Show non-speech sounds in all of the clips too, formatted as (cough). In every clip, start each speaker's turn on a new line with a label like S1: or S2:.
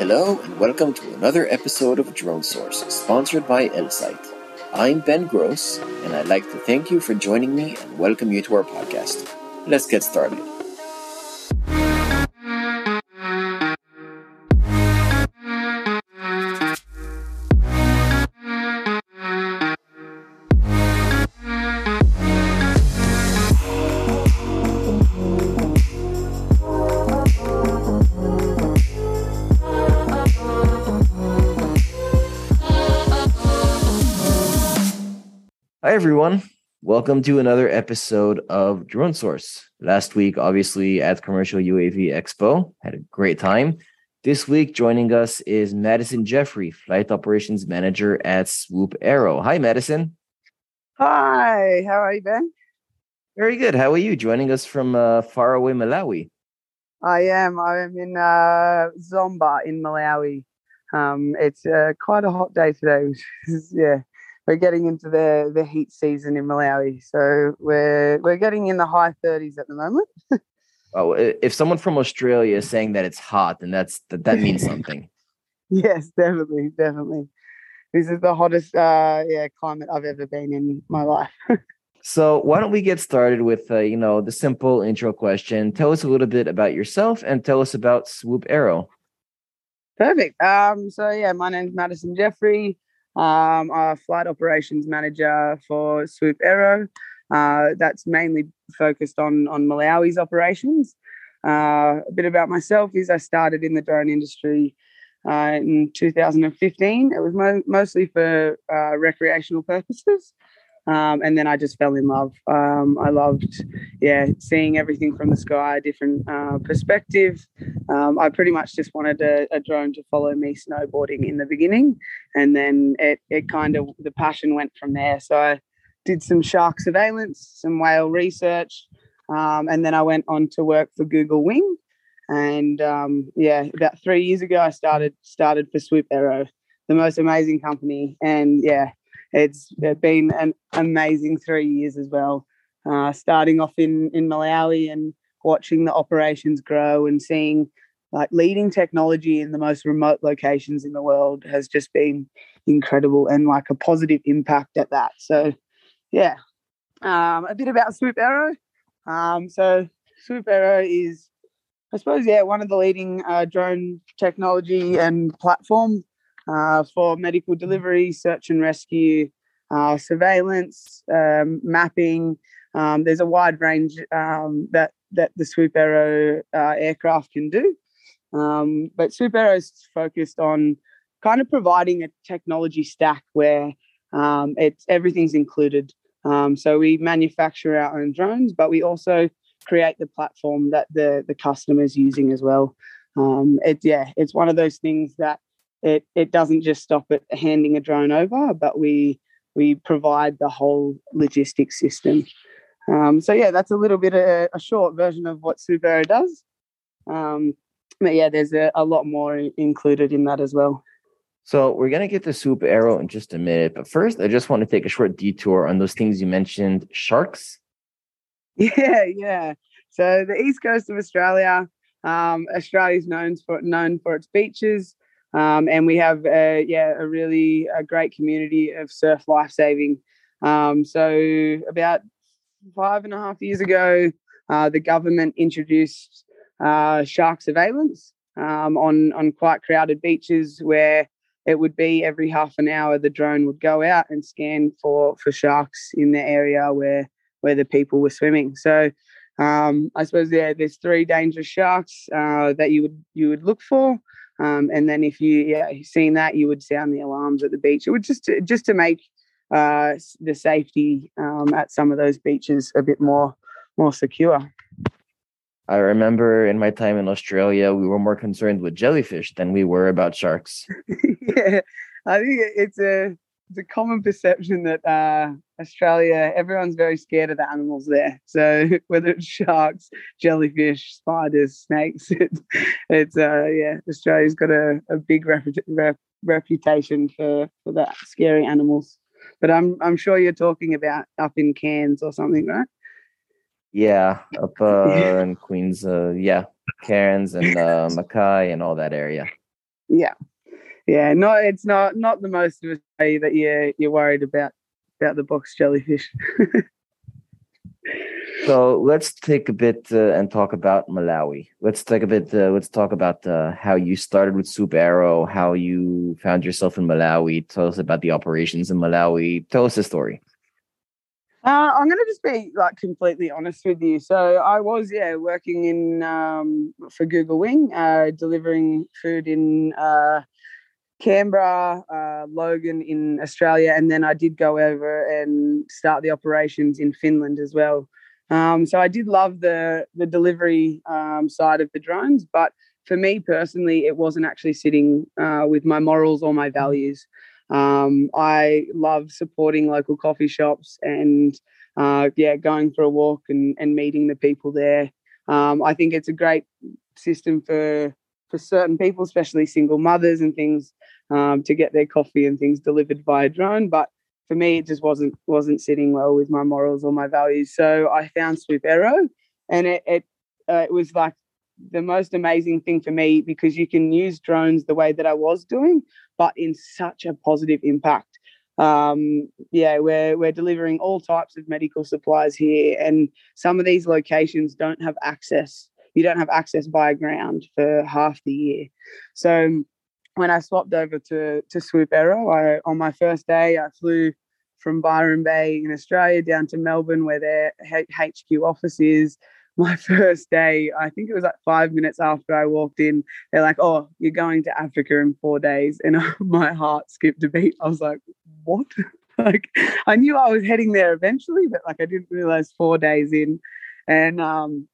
S1: Hello and welcome to another episode of Drone Source, sponsored by Elsight. I'm Ben Gross, and I'd like to thank you for joining me and welcome you to our podcast. Let's get started. Everyone. Welcome to another episode of Drone Source. Last week, obviously, at Commercial UAV Expo, had a great time. This week, joining us is Madison Jeffrey, Flight Operations Manager at Swoop Aero. Hi, Madison.
S2: Hi, how are you, Ben?
S1: Very good. How are you? Joining us from uh, faraway Malawi.
S2: I am. I am in uh, Zomba in Malawi. Um, it's uh, quite a hot day today. Yeah, we're getting into the the heat season in Malawi, so we're we're getting in the high 30s at the moment. (laughs)
S1: Oh, if someone from Australia is saying that it's hot, then that's that, that means (laughs) something.
S2: yes, definitely, definitely. This is the hottest uh, yeah climate I've ever been in my life. (laughs)
S1: So why don't we get started with uh, you know the simple intro question? Tell us a little bit about yourself and tell us about Swoop Aero.
S2: Perfect. Um, so yeah, my name's Madison Jeffrey. Um, I'm a flight operations manager for Swoop Aero. Uh, that's mainly focused on on Malawi's operations. Uh, a bit about myself is I started in the drone industry uh, in 2015. It was mo- mostly for uh, recreational purposes. Um, and then I just fell in love. Um, I loved, yeah, seeing everything from the sky, different uh, perspective. Um, I pretty much just wanted a, a drone to follow me snowboarding in the beginning, and then it it kind of the passion went from there. So I did some shark surveillance, some whale research, um, and then I went on to work for Google Wing. And um, yeah, about three years ago, I started started for Swoop Aero, the most amazing company. And yeah, it's been an amazing three years as well. Uh, starting off in in Malawi and watching the operations grow and seeing like leading technology in the most remote locations in the world has just been incredible and like a positive impact at that. So, yeah, um, a bit about Swoop Aero. Um, so, Swoop Aero is, I suppose, yeah, one of the leading uh, drone technology and platform uh, for medical delivery, search and rescue, uh, surveillance, um, mapping. Um, there's a wide range um, that that the Swoop Aero uh, aircraft can do. Um, but Swoop Aero is focused on kind of providing a technology stack where um, it's everything's included. Um, so we manufacture our own drones, but we also create the platform that the the customer is using as well. Um, it yeah, it's one of those things that it it doesn't just stop at handing a drone over, but we we provide the whole logistics system. Um, so yeah, that's a little bit a, a short version of what Swoop does. Um, but yeah, there's a, a lot more included in that as well.
S1: So we're gonna get to Swoop Aero in just a minute, but first I just want to take a short detour on those things you mentioned: sharks. (laughs)
S2: Yeah, yeah. So the east coast of Australia, um, Australia is known for known for its beaches, um, and we have uh, yeah a really a great community of surf lifesaving. Um, so about five and a half years ago, uh, the government introduced uh, shark surveillance um, on on quite crowded beaches where it would be every half an hour the drone would go out and scan for for sharks in the area where where the people were swimming. So um, I suppose yeah, there's three dangerous sharks uh, that you would you would look for. Um, and then if you yeah you've seen that, you would sound the alarms at the beach. It would just to, just to make uh, the safety um, at some of those beaches a bit more more secure.
S1: I remember in my time in Australia, we were more concerned with jellyfish than we were about sharks. (laughs)
S2: yeah, I think it's a it's a common perception that uh, Australia, everyone's very scared of the animals there. So (laughs) whether it's sharks, jellyfish, spiders, snakes, (laughs) it's, it's uh, yeah, Australia's got a, a big rep- reputation for for that scary animals. But I'm I'm sure you're talking about up in Cairns or something, right?
S1: Yeah, up uh, (laughs) in Queens, uh, yeah, Cairns and uh, Mackay and all that area.
S2: Yeah, yeah. No, it's not not the most of a day that you're you're worried about about the box jellyfish. (laughs)
S1: so let's take a bit uh, and talk about Malawi. Let's take a bit. Uh, let's talk about uh, how you started with Swoop Aero, how you found yourself in Malawi. Tell us about the operations in Malawi. Tell us the story.
S2: Uh, I'm going to just be like completely honest with you. So I was, yeah, working in um, for Google Wing, uh, delivering food in uh, Canberra, uh, Logan in Australia, and then I did go over and start the operations in Finland as well. Um, so I did love the the delivery um, side of the drones, but for me personally, it wasn't actually sitting uh, with my morals or my values. Um, I love supporting local coffee shops and uh, yeah, going for a walk and, and meeting the people there. Um, I think it's a great system for for certain people, especially single mothers and things, um, to get their coffee and things delivered via drone. But for me, it just wasn't wasn't sitting well with my morals or my values. So I found Swoop Aero, and it it, uh, it was like the most amazing thing for me because you can use drones the way that I was doing, but in such a positive impact. Um, yeah, we're we're delivering all types of medical supplies here, and some of these locations don't have access. You don't have access by ground for half the year. So when I swapped over to to Swoop Aero, I on my first day I flew from Byron Bay in Australia down to Melbourne, where their HQ office is (laughs) my first day, I think it was like five minutes after I walked in, they're like, Oh, you're going to Africa in four days. And (laughs) my heart skipped a beat. I was like, What? (laughs) like, I knew I was heading there eventually, but like, I didn't realize four days in. And, um,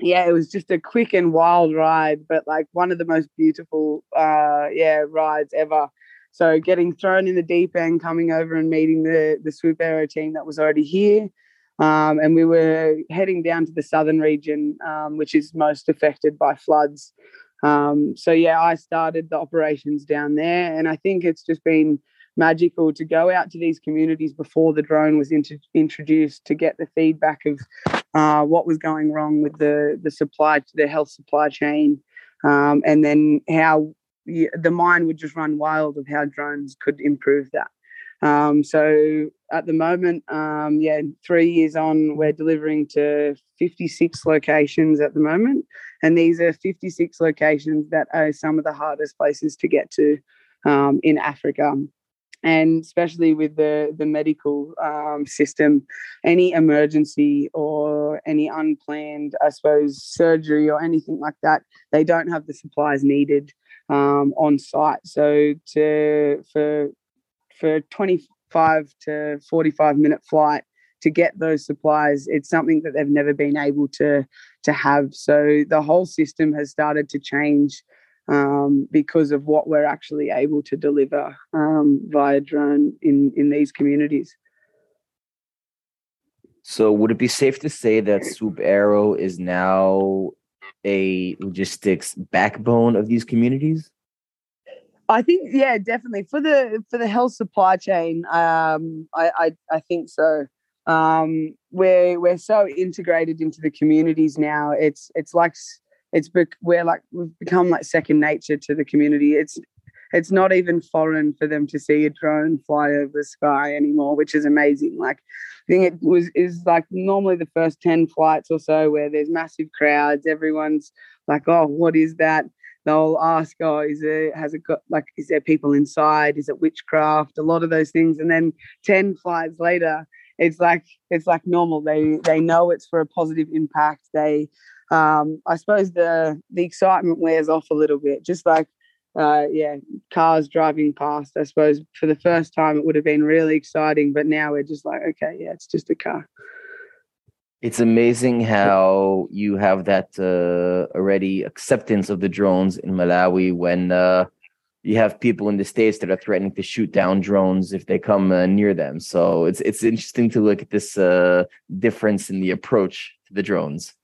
S2: yeah, it was just a quick and wild ride, but like one of the most beautiful, uh, yeah, rides ever. So getting thrown in the deep end, coming over and meeting the the Swoop Aero team that was already here, um, and we were heading down to the southern region, um, which is most affected by floods. Um, so, yeah, I started the operations down there. And I think it's just been magical to go out to these communities before the drone was introduced to get the feedback of uh, what was going wrong with the, the supply, the health supply chain, um, and then how the mind would just run wild of how drones could improve that. Um, so at the moment, um, yeah, three years on, we're delivering to 56 locations at the moment. And these are 56 locations that are some of the hardest places to get to um, in Africa. And especially with the, the medical um, system, any emergency or any unplanned, I suppose, surgery or anything like that, they don't have the supplies needed um, on site. So to for for 25 to 45 minute flight to get those supplies it's something that they've never been able to to have so the whole system has started to change um, because of what we're actually able to deliver um, via drone in in these communities
S1: so would it be safe to say that swoop Aero is now a logistics backbone of these communities
S2: I think yeah, definitely for the for the health supply chain. Um, I, I I think so. Um, we're we're so integrated into the communities now. It's it's like it's we're like we've become like second nature to the community. It's it's not even foreign for them to see a drone fly over the sky anymore, which is amazing. Like I think it was is like normally the first 10 flights or so where there's massive crowds, everyone's like, oh, what is that? they'll ask, "Oh, is it has it got like is there people inside? Is it witchcraft?" A lot of those things, and then ten flights later, it's like it's like normal. They they know it's for a positive impact. They, um, I suppose the the excitement wears off a little bit. Just like uh, yeah, cars driving past. I suppose for the first time it would have been really exciting, but now we're just like, okay, yeah, it's just a car
S1: it's amazing how you have that uh, already acceptance of the drones in Malawi when uh, you have people in the states that are threatening to shoot down drones if they come uh, near them. So it's it's interesting to look at this uh, difference in the approach to the drones.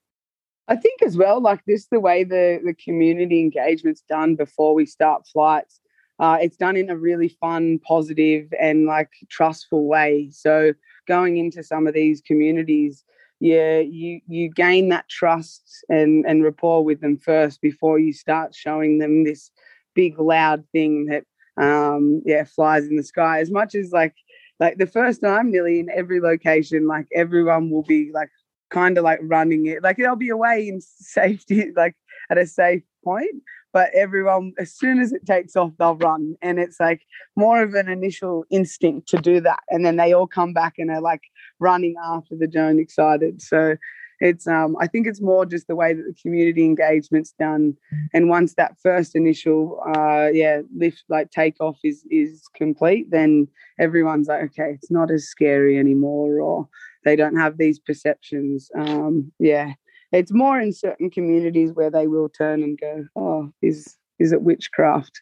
S2: I think as well, like this, the way the the community engagement's done before we start flights. Uh, it's done in a really fun, positive, and like trustful way. So going into some of these communities, yeah, you you gain that trust and and rapport with them first before you start showing them this big loud thing that um yeah flies in the sky. As much as like like the first time nearly in every location like everyone will be like kind of like running it. Like they'll be away in safety (laughs) like at a safe point but everyone as soon as it takes off they'll run. And it's like more of an initial instinct to do that. And then they all come back and are like running after the drone excited. So it's um i think it's more just the way that the community engagement's done. And once that first initial uh yeah lift like takeoff is is complete then everyone's like okay it's not as scary anymore or they don't have these perceptions. Um yeah. It's more in certain communities where they will turn and go oh is is it witchcraft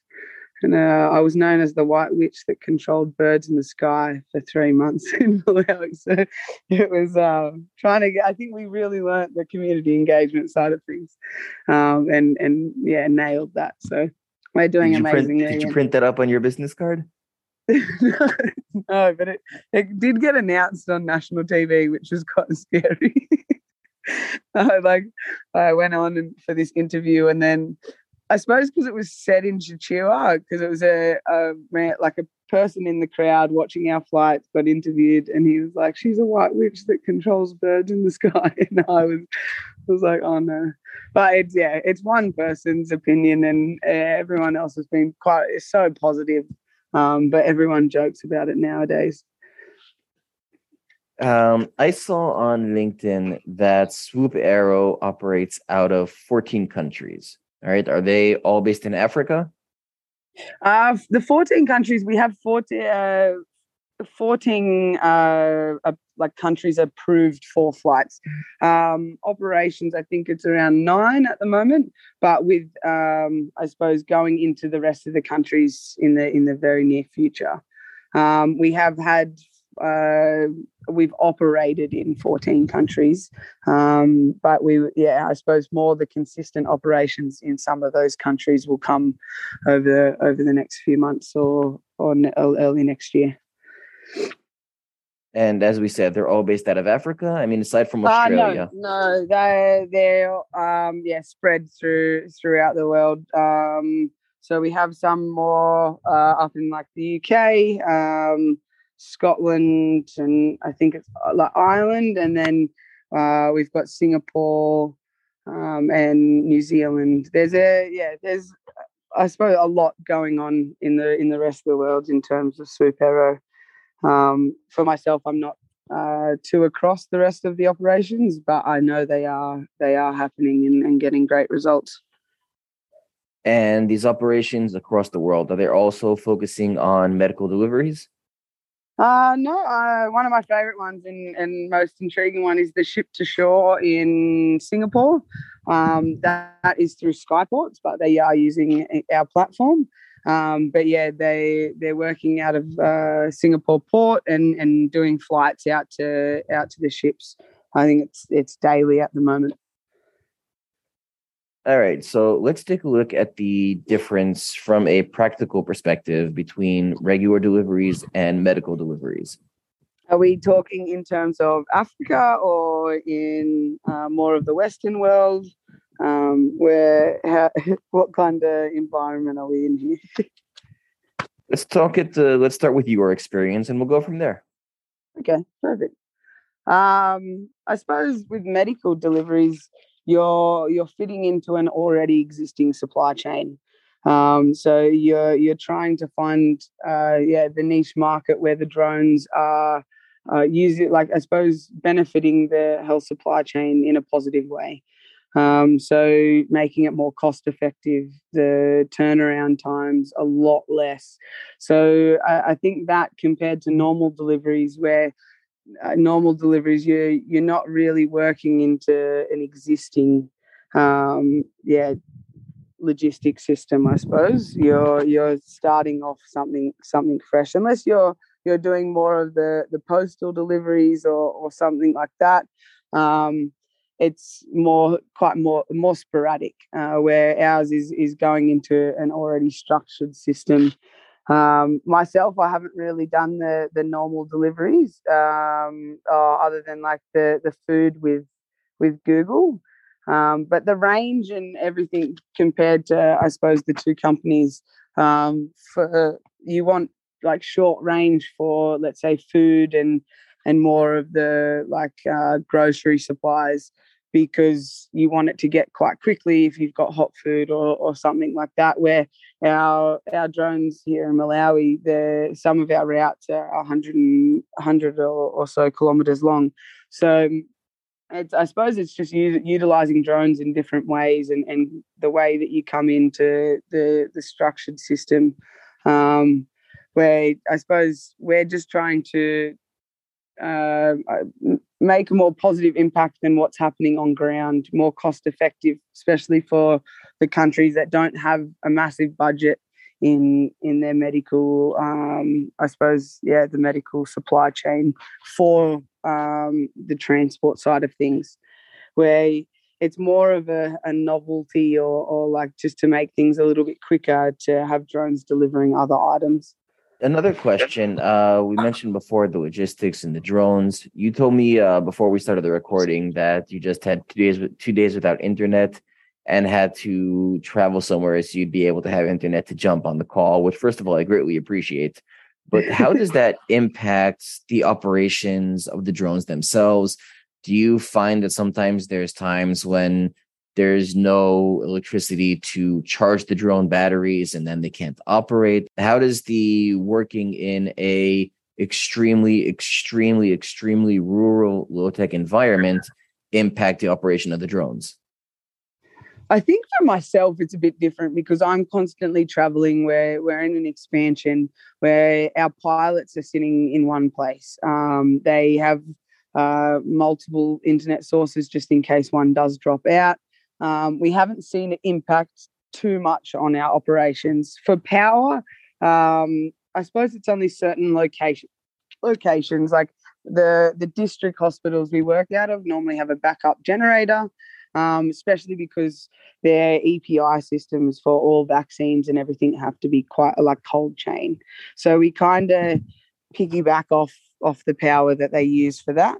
S2: and uh, I was known as the white witch that controlled birds in the sky for three months (laughs) in Malawi. So it was uh, trying to get, I think we really learnt the community engagement side of things um, and, and yeah, nailed that. So we're doing
S1: did
S2: amazingly.
S1: Print, did you print that up on your business card? (laughs)
S2: no, but it, it did get announced on national TV, which was quite (laughs) scary. I like I went on for this interview and then I suppose because it was set in Chichewa, because it was a, a man, like a person in the crowd watching our flight got interviewed, and he was like, "She's a white witch that controls birds in the (laughs) sky," and I was, I was like, "Oh no!" But it's yeah, it's one person's opinion, and uh, everyone else has been quite so positive. Um, but everyone jokes about it nowadays.
S1: Um, I saw on LinkedIn that Swoop Aero operates out of 14 countries. All right. Are they all based in Africa?
S2: Uh, the 14 countries, we have 40, uh, 14 uh, uh, like countries approved for flights. Um, operations, I think it's around nine at the moment, but with um, I suppose going into the rest of the countries in the in the very near future. Um, we have had uh, we've operated in 14 countries. Um, but we yeah i suppose more the consistent operations in some of those countries will come over over the next few months or or early next year.
S1: And as we said they're all based out of africa? I mean aside from australia
S2: uh, no, no they they're um yeah spread through throughout the world. Um so we have some more uh, up in like the uk um Scotland, and I think it's uh, like Ireland, and then uh, we've got Singapore um, and New Zealand. There's a yeah, there's I suppose a lot going on in the in the rest of the world in terms of Swoop Aero. Um, for myself, I'm not uh, too across the rest of the operations, but I know they are they are happening and, and getting great results.
S1: And these operations across the world are they also focusing on medical deliveries?
S2: Uh, no, uh, one of my favorite ones and, and most intriguing one is the ship to shore in Singapore. Um, that, that is through Skyports, but they are using our platform. Um, but yeah, they they're working out of uh, Singapore port and and doing flights out to out to the ships. I think it's it's daily at the moment.
S1: All right, so let's take a look at the difference from a practical perspective between regular deliveries and medical deliveries.
S2: Are we talking in terms of Africa or in uh, more of the Western world? Um, where, how, (laughs) what kind of environment are we in here? (laughs)
S1: let's talk it. Uh, let's start with your experience, and we'll go from there.
S2: Okay, perfect. Um, I suppose with medical deliveries, you're you're fitting into an already existing supply chain. Um, so you're you're trying to find uh, yeah the niche market where the drones are uh, using like I suppose benefiting the health supply chain in a positive way. Um, so making it more cost effective, the turnaround times a lot less. So I, I think that compared to normal deliveries where normal deliveries, you're you're not really working into an existing, um, yeah, logistics system. I suppose you're you're starting off something something fresh, unless you're you're doing more of the the postal deliveries or or something like that. Um, it's more quite more more sporadic, uh, where ours is is going into an already structured system um, myself, I haven't really done the the normal deliveries, um, uh, other than like the the food with with Google. Um, but the range and everything compared to, I suppose, the two companies, um, for you want like short range for, let's say, food and and more of the like uh, grocery supplies because you want it to get quite quickly if you've got hot food or, or something like that. Where our our drones here in Malawi, the some of our routes are 100, 100 or, or so kilometers long. So it's I suppose it's just u- utilizing drones in different ways and, and the way that you come into the the structured system. Um, where I suppose we're just trying to uh, make a more positive impact than what's happening on ground, more cost effective, especially for the countries that don't have a massive budget in in their medical um, I suppose yeah the medical supply chain for um, the transport side of things where it's more of a, a novelty or, or like just to make things a little bit quicker to have drones delivering other items
S1: another question uh, we mentioned before the logistics and the drones you told me uh, before we started the recording that you just had two days two days without internet and had to travel somewhere so you'd be able to have internet to jump on the call, which first of all I greatly appreciate. But how does (laughs) that impact the operations of the drones themselves? Do you find that sometimes there's times when there's no electricity to charge the drone batteries and then they can't operate? How does the working in a extremely, extremely, extremely rural low tech environment impact the operation of the drones?
S2: I think for myself, it's a bit different because I'm constantly traveling. Where we're in an expansion where our pilots are sitting in one place. Um, they have uh, multiple internet sources just in case one does drop out. Um, we haven't seen it impact too much on our operations. For power, um, I suppose it's only certain location locations like the the district hospitals we work out of normally have a backup generator um, especially because their EPI systems for all vaccines and everything have to be quite like cold chain. So we kind of piggyback off off the power that they use for that.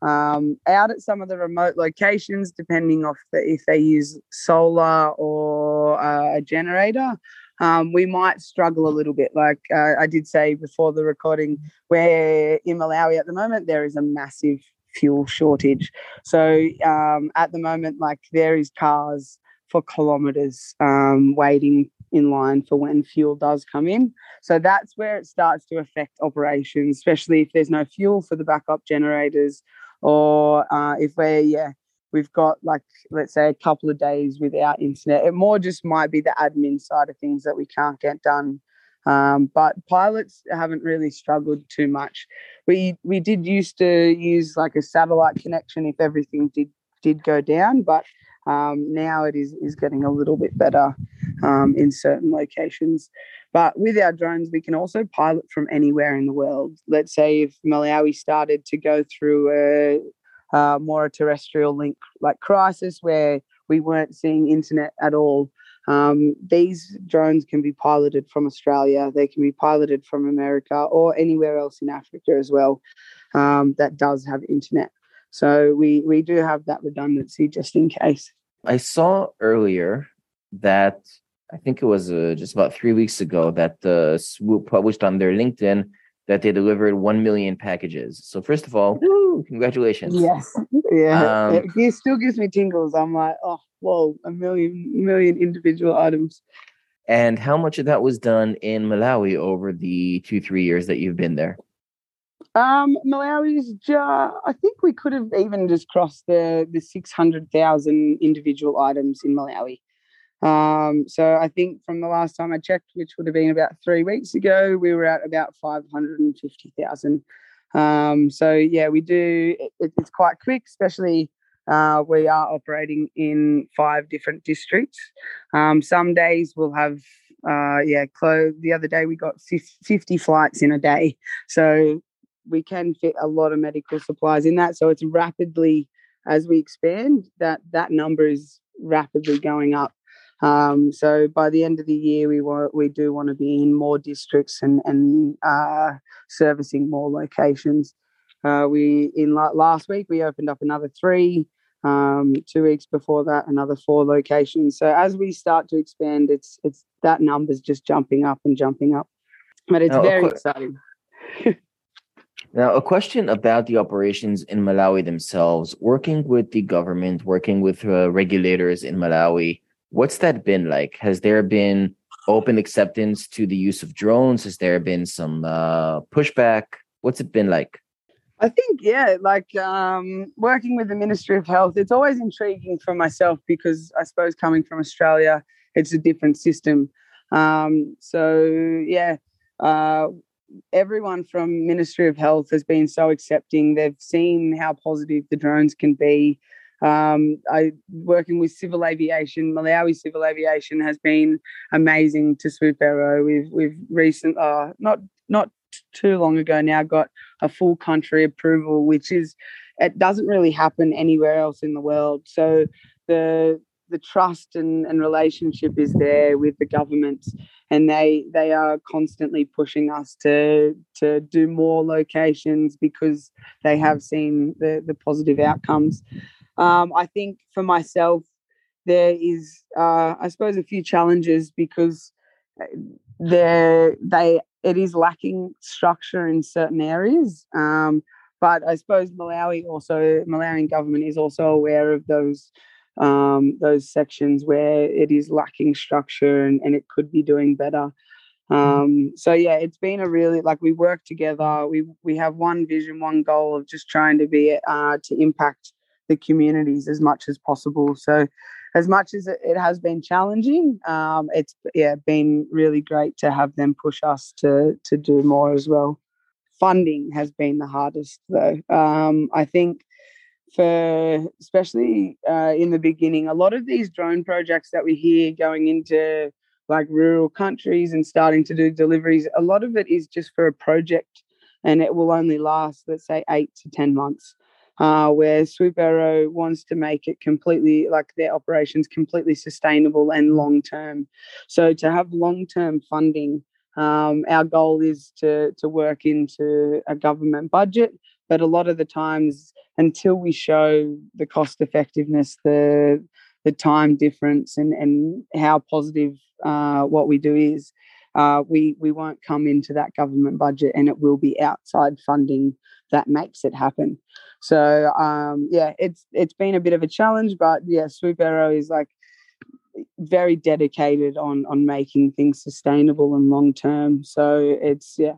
S2: Um, out at some of the remote locations, depending off the, if they use solar or uh, a generator, um, we might struggle a little bit. Like uh, I did say before the recording, where in Malawi at the moment there is a massive fuel shortage. So um, at the moment, like there is cars for kilometers um, waiting in line for when fuel does come in. So that's where it starts to affect operations, especially if there's no fuel for the backup generators, or uh, if we're yeah we've got like let's say a couple of days without internet. It more just might be the admin side of things that we can't get done um, but pilots haven't really struggled too much. We we did used to use like a satellite connection if everything did did go down, but um, now it is is getting a little bit better um, in certain locations. But with our drones, we can also pilot from anywhere in the world. Let's say if Malawi started to go through a, a more terrestrial link like crisis where we weren't seeing internet at all um, these drones can be piloted from Australia, they can be piloted from America or anywhere else in Africa as well um, that does have internet. So we, we do have that redundancy just in case.
S1: I saw earlier that I think it was uh, just about three weeks ago that the Swoop published on their LinkedIn that they delivered 1 million packages. So, first of all, congratulations.
S2: Yes. Yeah. Um, it still gives me tingles. I'm like, oh, whoa, a million million individual items.
S1: And how much of that was done in Malawi over the two three years that you've been there?
S2: Um, Malawi's I think we could have even just crossed the the six hundred thousand individual items in Malawi. Um, so I think from the last time I checked, which would have been about three weeks ago, we were at about five hundred and fifty thousand. Um, so yeah, we do. It, it's quite quick, especially uh, we are operating in five different districts. Um, some days we'll have, uh, yeah, close. The other day we got 50 flights in a day. So we can fit a lot of medical supplies in that. So it's rapidly, as we expand, that that number is rapidly going up. Um, so by the end of the year, we want we do want to be in more districts and and uh, servicing more locations. Uh, we in last week we opened up another three. Um, two weeks before that, another four locations. So as we start to expand, it's it's that number's just jumping up and jumping up. But it's now, very exciting. (laughs)
S1: now, a question about the operations in Malawi themselves. Working with the government, working with uh, regulators in Malawi, what's that been like? Has there been open acceptance to the use of drones? Has there been some uh, pushback? What's it been like?
S2: I think, yeah, like um, working with the Ministry of Health, it's always intriguing for myself because I suppose coming from Australia, it's a different system. Um, so, yeah, uh, everyone from Ministry of Health has been so accepting. They've seen how positive the drones can be. Um, I working with civil aviation, Malawi civil aviation has been amazing to Swoop Aero. We've we've recent uh, not not too long ago now got a full country approval, which is it doesn't really happen anywhere else in the world. So the the trust and, and relationship is there with the government and they they are constantly pushing us to to do more locations because they have seen the the positive outcomes um, I think for myself, there is, uh, I suppose, a few challenges because uh, there they it is lacking structure in certain areas. Um, but I suppose Malawi also Malawian government is also aware of those um, those sections where it is lacking structure and, and it could be doing better. Mm-hmm. Um, so yeah, it's been a really like we work together. We we have one vision, one goal of just trying to be uh, to impact the communities as much as possible. So, as much as it has been challenging, um, it's yeah been really great to have them push us to to do more as well. Funding has been the hardest though. Um, I think for especially uh, in the beginning, a lot of these drone projects that we hear going into like rural countries and starting to do deliveries, a lot of it is just for a project and it will only last, let's say, eight to 10 months uh, where Swoop Aero wants to make it completely like their operations completely sustainable and long term. So to have long term funding, um, our goal is to to work into a government budget. But a lot of the times, until we show the cost effectiveness, the the time difference, and and how positive uh, what we do is, uh, we we won't come into that government budget, and it will be outside funding that makes it happen. So um, yeah, it's it's been a bit of a challenge, but yeah, Swoop Aero is like very dedicated on on making things sustainable and long term. So it's yeah,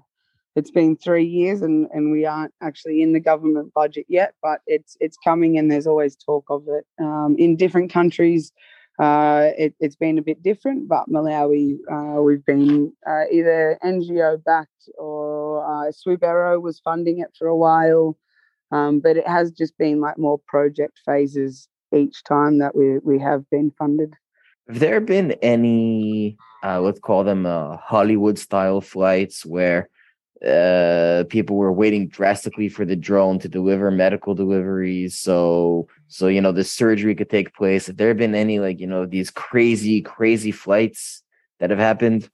S2: it's been three years and and we aren't actually in the government budget yet, but it's it's coming and there's always talk of it um, in different countries. Uh, it, has been a bit different, but Malawi, uh, we've been uh, either NGO backed or uh, Aero was funding it for a while. Um, but it has just been like more project phases each time that we we have been funded.
S1: Have there been any, uh, let's call them uh, Hollywood style flights where uh, people were waiting drastically for the drone to deliver medical deliveries. So so you know the surgery could take place. Have there been any like you know these crazy crazy flights that have happened.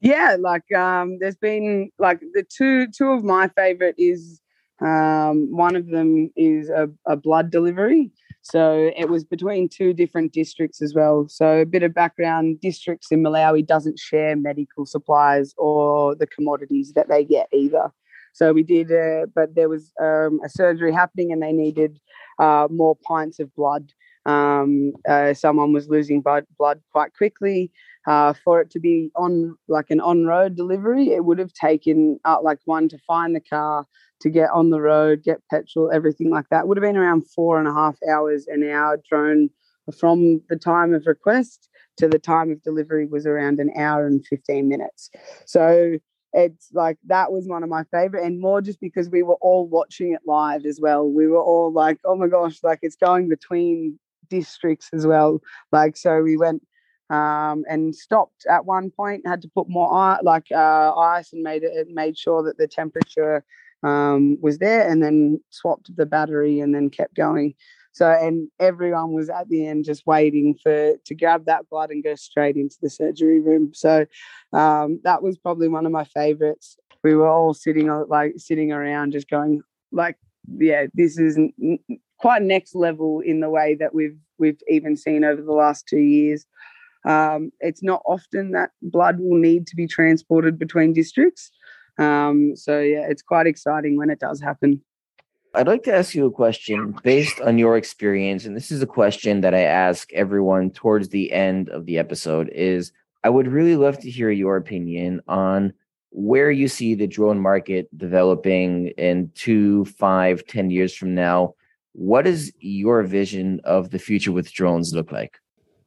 S2: Yeah like um there's been like the two two of my favorite is um, one of them is a, a, blood delivery. So it was between two different districts as well. So a bit of background districts in Malawi doesn't share medical supplies or the commodities that they get either. So we did, uh, but there was um, a surgery happening and they needed uh, more pints of blood. Um, uh, someone was losing blood, blood quite quickly. Uh, for it to be on like an on-road delivery, it would have taken uh, like one to find the car, to get on the road, get petrol, everything like that. Would have been around four and a half hours an hour drone from the time of request to the time of delivery was around an hour and 15 minutes. So it's like that was one of my favorite and more just because we were all watching it live as well. We were all like, oh my gosh, like it's going between districts as well. Like, so we went um, and stopped at one point, had to put more ice, like uh, ice and made it, made sure that the temperature um, was there and then swapped the battery and then kept going. So, and everyone was at the end just waiting for to grab that blood and go straight into the surgery room. So, um, that was probably one of my favorites. We were all sitting like sitting around, just going like yeah, this is quite next level in the way that we've we've even seen over the last two years. Um, it's not often that blood will need to be transported between districts. Um, so yeah, it's quite exciting when it does happen.
S1: I'd like to ask you a question based on your experience, and this is a question that I ask everyone towards the end of the episode. Is I would really love to hear your opinion on where you see the drone market developing in two, five, ten years from now. What does your vision of the future with drones look like?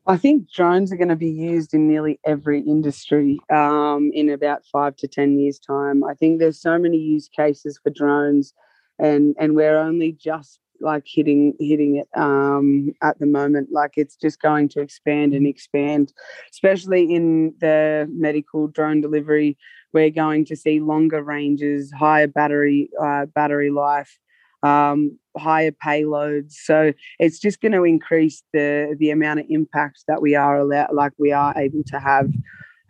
S2: I think drones are going to be used in nearly every industry um, in about five to 10 years' time. I think there's so many use cases for drones, and, and we're only just like hitting hitting it um, at the moment. Like it's just going to expand and expand, especially in the medical drone delivery. We're going to see longer ranges, higher battery uh, battery life, um, higher payloads. So it's just going to increase the the amount of impact that we are allowed, like we are able to have.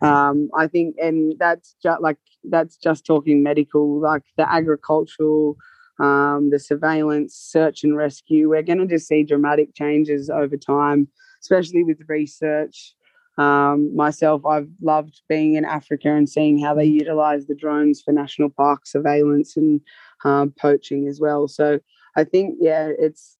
S2: Um, I think, and that's just like that's just talking medical, like the agricultural, um, the surveillance, search and rescue. We're going to just see dramatic changes over time, especially with research. Um, myself, I've loved being in Africa and seeing how they utilize the drones for national park surveillance and um, poaching as well. So I think, yeah, it's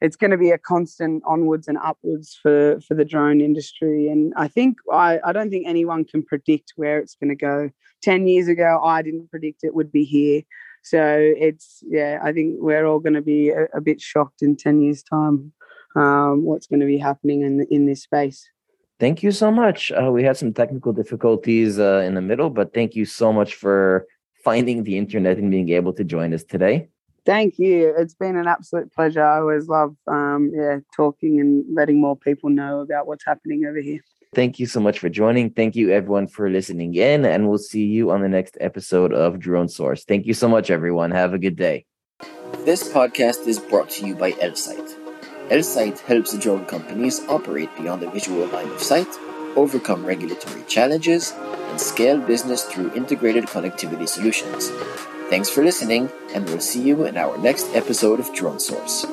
S2: it's going to be a constant onwards and upwards for for the drone industry. And I think I, I don't think anyone can predict where it's going to go. Ten years ago, I didn't predict it would be here. So it's yeah, I think we're all going to be a, a bit shocked in ten years' time. Um, what's going to be happening in in this space?
S1: Thank you so much. Uh, we had some technical difficulties uh, in the middle, but thank you so much for finding the internet and being able to join us today.
S2: Thank you. It's been an absolute pleasure. I always love um, yeah, talking and letting more people know about what's happening over here.
S1: Thank you so much for joining. Thank you, everyone, for listening in, and we'll see you on the next episode of Drone Source. Thank you so much, everyone. Have a good day. This podcast is brought to you by Elsight. Elsight helps drone companies operate beyond the visual line of sight, overcome regulatory challenges, and scale business through integrated connectivity solutions. Thanks for listening, and we'll see you in our next episode of Drone Source.